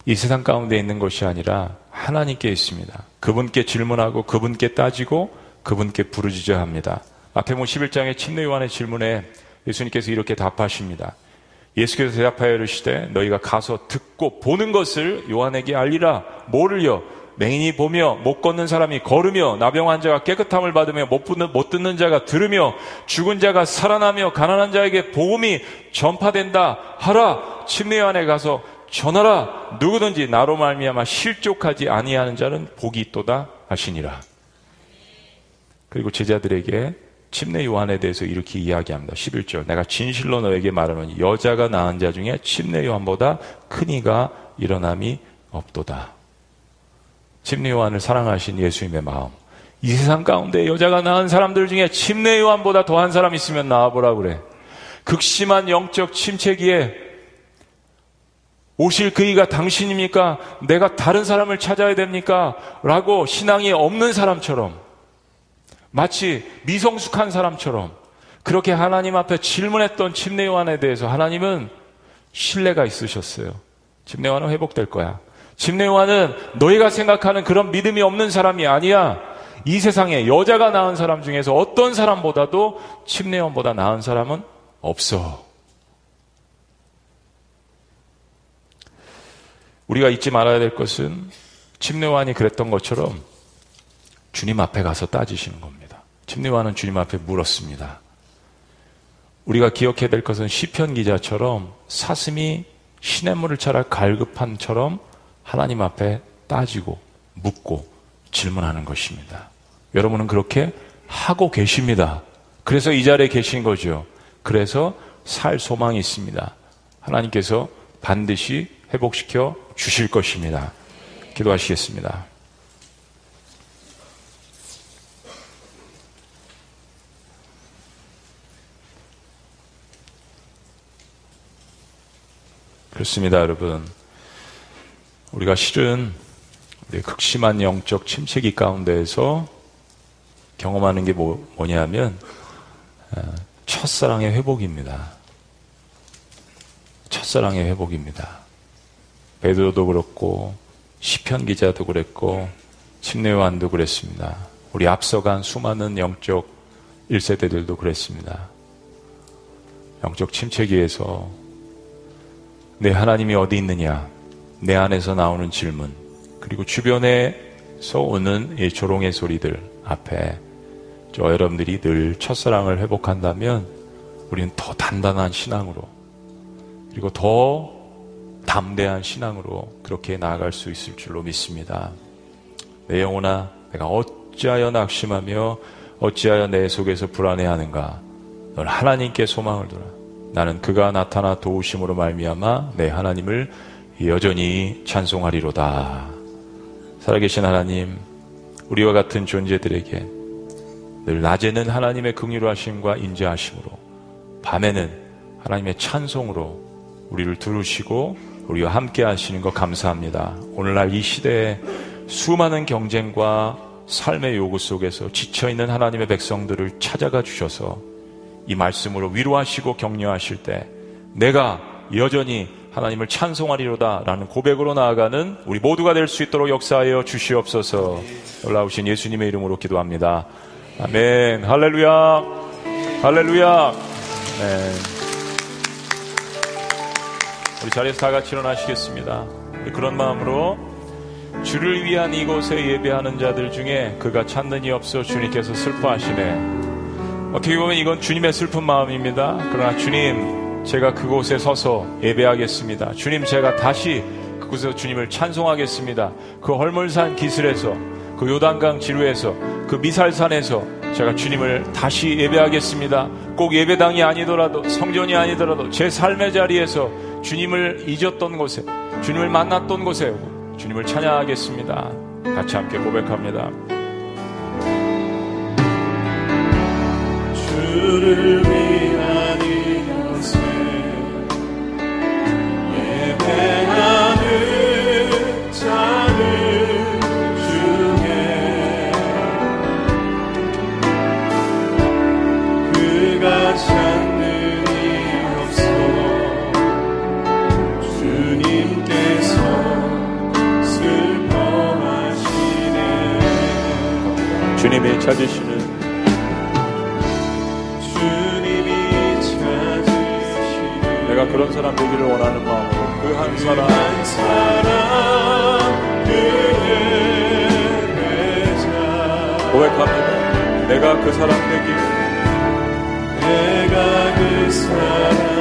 이 세상 가운데 있는 것이 아니라 하나님께 있습니다. 그분께 질문하고 그분께 따지고 그분께 부르짖어야 합니다. 마태복음 11장의 침례 요한의 질문에 예수님께서 이렇게 답하십니다. 예수께서 대답하여 이르시되 너희가 가서 듣고 보는 것을 요한에게 알리라. 뭐를요? 맹인이 보며 못 걷는 사람이 걸으며 나병 환자가 깨끗함을 받으며 못, 듣는, 못 듣는 자가 들으며 죽은 자가 살아나며 가난한 자에게 복음이 전파된다 하라 침례 안에 가서 전하라 누구든지 나로 말미암아 실족하지 아니하는 자는 복이 있도다 하시니라 그리고 제자들에게 침례 요한에 대해서 이렇게 이야기합니다. 11절. 내가 진실로 너에게 말하노니 여자가 낳은 자 중에 침례 요한보다 큰 이가 일어남이 없도다. 침례 요한을 사랑하신 예수님의 마음. 이 세상 가운데 여자가 낳은 사람들 중에 침례 요한보다 더한 사람 있으면 나와보라 그래. 극심한 영적 침체기에 오실 그 이가 당신입니까? 내가 다른 사람을 찾아야 됩니까? 라고 신앙이 없는 사람처럼 마치 미성숙한 사람처럼 그렇게 하나님 앞에 질문했던 침례 요한에 대해서 하나님은 신뢰가 있으셨어요. 침례 요한은 회복될 거야. 침례 요한은 너희가 생각하는 그런 믿음이 없는 사람이 아니야. 이 세상에 여자가 낳은 사람 중에서 어떤 사람보다도 침례 요한보다 나은 사람은 없어. 우리가 잊지 말아야 될 것은 침례 요한이 그랬던 것처럼 주님 앞에 가서 따지시는 겁니다. 침례요한은 주님 앞에 물었습니다. 우리가 기억해야 될 것은 시편 기자처럼 사슴이 시냇물을 차라 갈급한처럼 하나님 앞에 따지고 묻고 질문하는 것입니다. 여러분은 그렇게 하고 계십니다. 그래서 이 자리에 계신 거죠. 그래서 살 소망이 있습니다. 하나님께서 반드시 회복시켜 주실 것입니다. 기도하시겠습니다. 그렇습니다, 여러분. 우리가 실은 극심한 영적 침체기 가운데에서 경험하는 게 뭐, 뭐냐면 어, 첫사랑의 회복입니다. 첫사랑의 회복입니다. 베드로도 그렇고 시편 기자도 그랬고 침례요한도 그랬습니다. 우리 앞서간 수많은 영적 1세대들도 그랬습니다. 영적 침체기에서 내 하나님이 어디 있느냐? 내 안에서 나오는 질문, 그리고 주변에서 오는 이 조롱의 소리들 앞에 저 여러분들이 늘 첫사랑을 회복한다면 우리는 더 단단한 신앙으로 그리고 더 담대한 신앙으로 그렇게 나아갈 수 있을 줄로 믿습니다. 내 영혼아, 내가 어찌하여 낙심하며 어찌하여 내 속에서 불안해하는가? 넌 하나님께 소망을 두라. 나는 그가 나타나 도우심으로 말미암아 내 하나님을 여전히 찬송하리로다. 살아계신 하나님, 우리와 같은 존재들에게 늘 낮에는 하나님의 긍휼 하심과 인자하심으로 밤에는 하나님의 찬송으로 우리를 들으시고 우리와 함께 하시는 것 감사합니다. 오늘날 이 시대에 수많은 경쟁과 삶의 요구 속에서 지쳐있는 하나님의 백성들을 찾아가 주셔서 이 말씀으로 위로하시고 격려하실 때 내가 여전히 하나님을 찬송하리로다 라는 고백으로 나아가는 우리 모두가 될 수 있도록 역사하여 주시옵소서 올라오신 예수님의 이름으로 기도합니다. 아멘. 할렐루야. 할렐루야. 네. 우리 자리에서 다 같이 일어나시겠습니다. 그런 마음으로 주를 위한 이곳에 예배하는 자들 중에 그가 찾는 이 없어 주님께서 슬퍼하시네. 어떻게 보면 이건 주님의 슬픈 마음입니다. 그러나 주님, 제가 그곳에 서서 예배하겠습니다. 주님, 제가 다시 그곳에서 주님을 찬송하겠습니다. 그 헐물산 기슬에서, 그 요단강 지루에서, 그 미살산에서 제가 주님을 다시 예배하겠습니다. 꼭 예배당이 아니더라도, 성전이 아니더라도, 제 삶의 자리에서 주님을 잊었던 곳에, 주님을 만났던 곳에 주님을 찬양하겠습니다. 같이 함께 고백합니다. 주를 위한 슬퍼하시네 주님이 찾으시는 내가 그런 사람 되기를 원하는 마음으로 그 한 사람 한 사람 고백합니다. 내가 그 사람 되기 내가 그 사람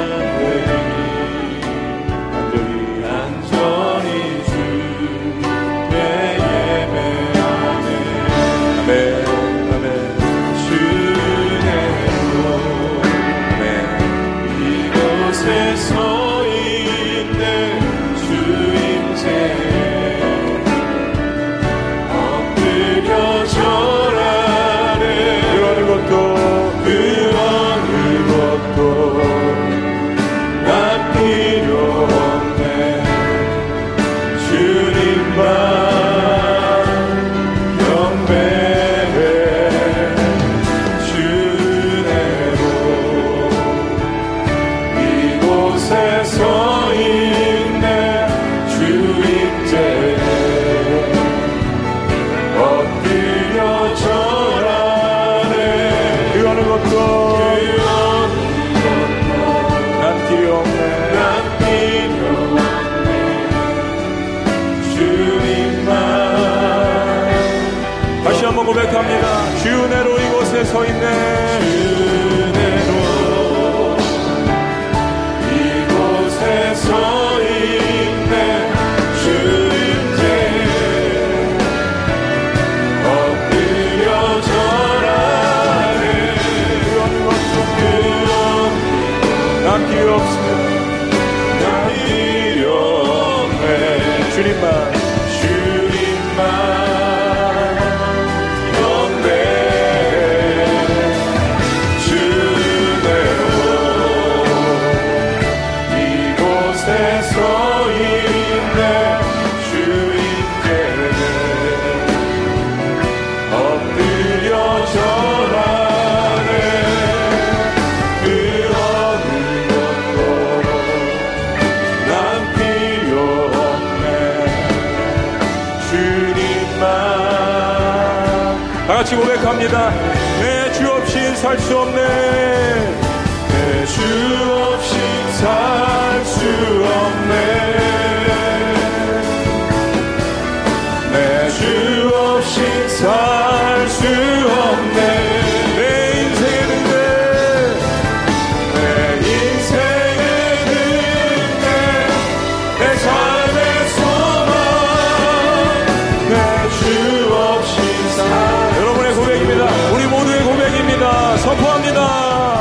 고 선포하십니다.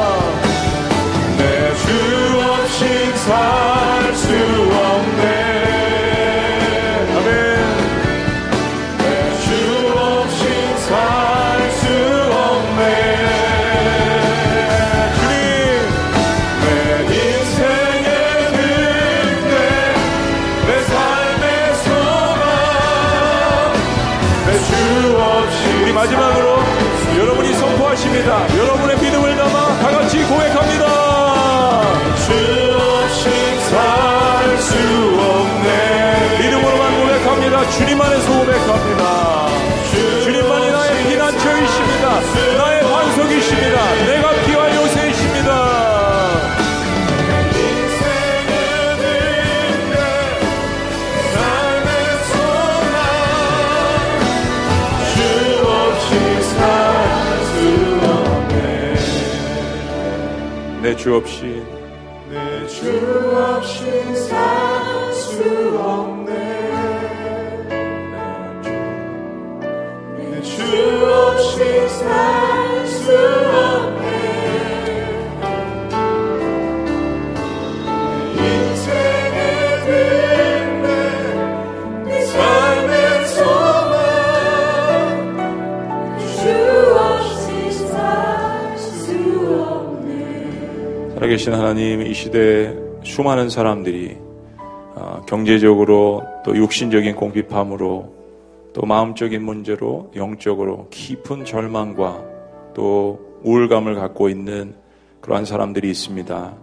주 없이 주 살아계신 하나님 이 시대에 수많은 사람들이 아, 경제적으로 또 육신적인 공핍함으로 또 마음적인 문제로 영적으로 깊은 절망과 또 우울감을 갖고 있는 그러한 사람들이 있습니다.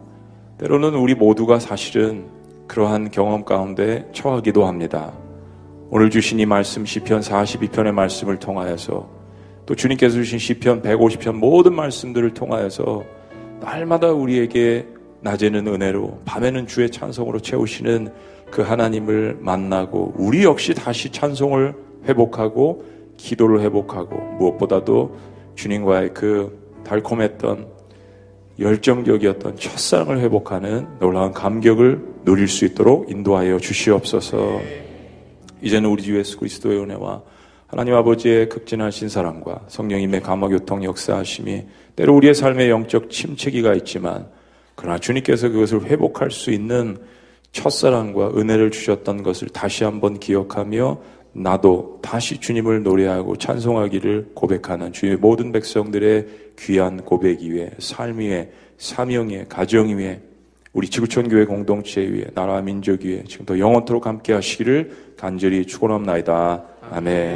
때로는 우리 모두가 사실은 그러한 경험 가운데 처하기도 합니다. 오늘 주신 이 말씀 시편 42편의 말씀을 통하여서 또 주님께서 주신 시편 150편 모든 말씀들을 통하여서 날마다 우리에게 낮에는 은혜로 밤에는 주의 찬송으로 채우시는 그 하나님을 만나고 우리 역시 다시 찬송을 회복하고 기도를 회복하고 무엇보다도 주님과의 그 달콤했던 열정적이었던 첫사랑을 회복하는 놀라운 감격을 누릴 수 있도록 인도하여 주시옵소서. 이제는 우리 주 예수 그리스도의 은혜와 하나님 아버지의 극진하신 사랑과 성령님의 감화 교통 역사하심이 때로 우리의 삶에 영적 침체기가 있지만 그러나 주님께서 그것을 회복할 수 있는 첫사랑과 은혜를 주셨던 것을 다시 한번 기억하며 나도 다시 주님을 노래하고 찬송하기를 고백하는 주의 모든 백성들의 귀한 고백 위에 삶 위에 사명 위에 가정 위에 우리 지구촌 교회 공동체 위에 나라 민족 위에 지금도 영원토록 함께 하시기를 간절히 축원합나이다. 아멘.